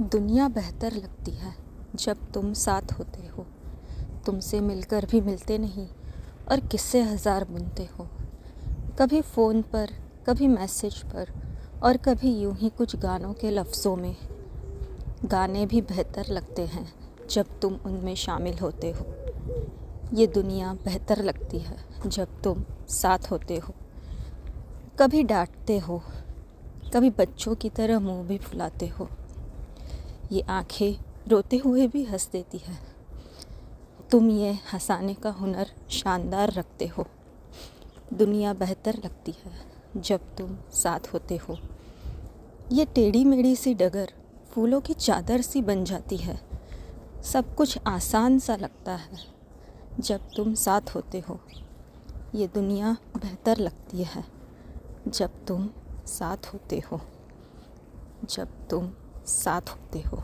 दुनिया बेहतर लगती है जब तुम साथ होते हो। तुमसे मिलकर भी मिलते नहीं और किस्से हज़ार बुनते हो। कभी फ़ोन पर, कभी मैसेज पर और कभी यूँ ही कुछ गानों के लफ्ज़ों में। गाने भी बेहतर लगते हैं जब तुम उनमें शामिल होते हो। ये दुनिया बेहतर लगती है जब तुम साथ होते हो। कभी डांटते हो, कभी बच्चों की तरह मुँह भी फुलाते हो। ये आँखें रोते हुए भी हंस देती है। तुम ये हंसाने का हुनर शानदार रखते हो। दुनिया बेहतर लगती है जब तुम साथ होते हो। ये टेढ़ी मेढ़ी सी डगर फूलों की चादर सी बन जाती है। सब कुछ आसान सा लगता है जब तुम साथ होते हो। ये दुनिया बेहतर लगती है जब तुम साथ होते हो। जब तुम साथ होते हो।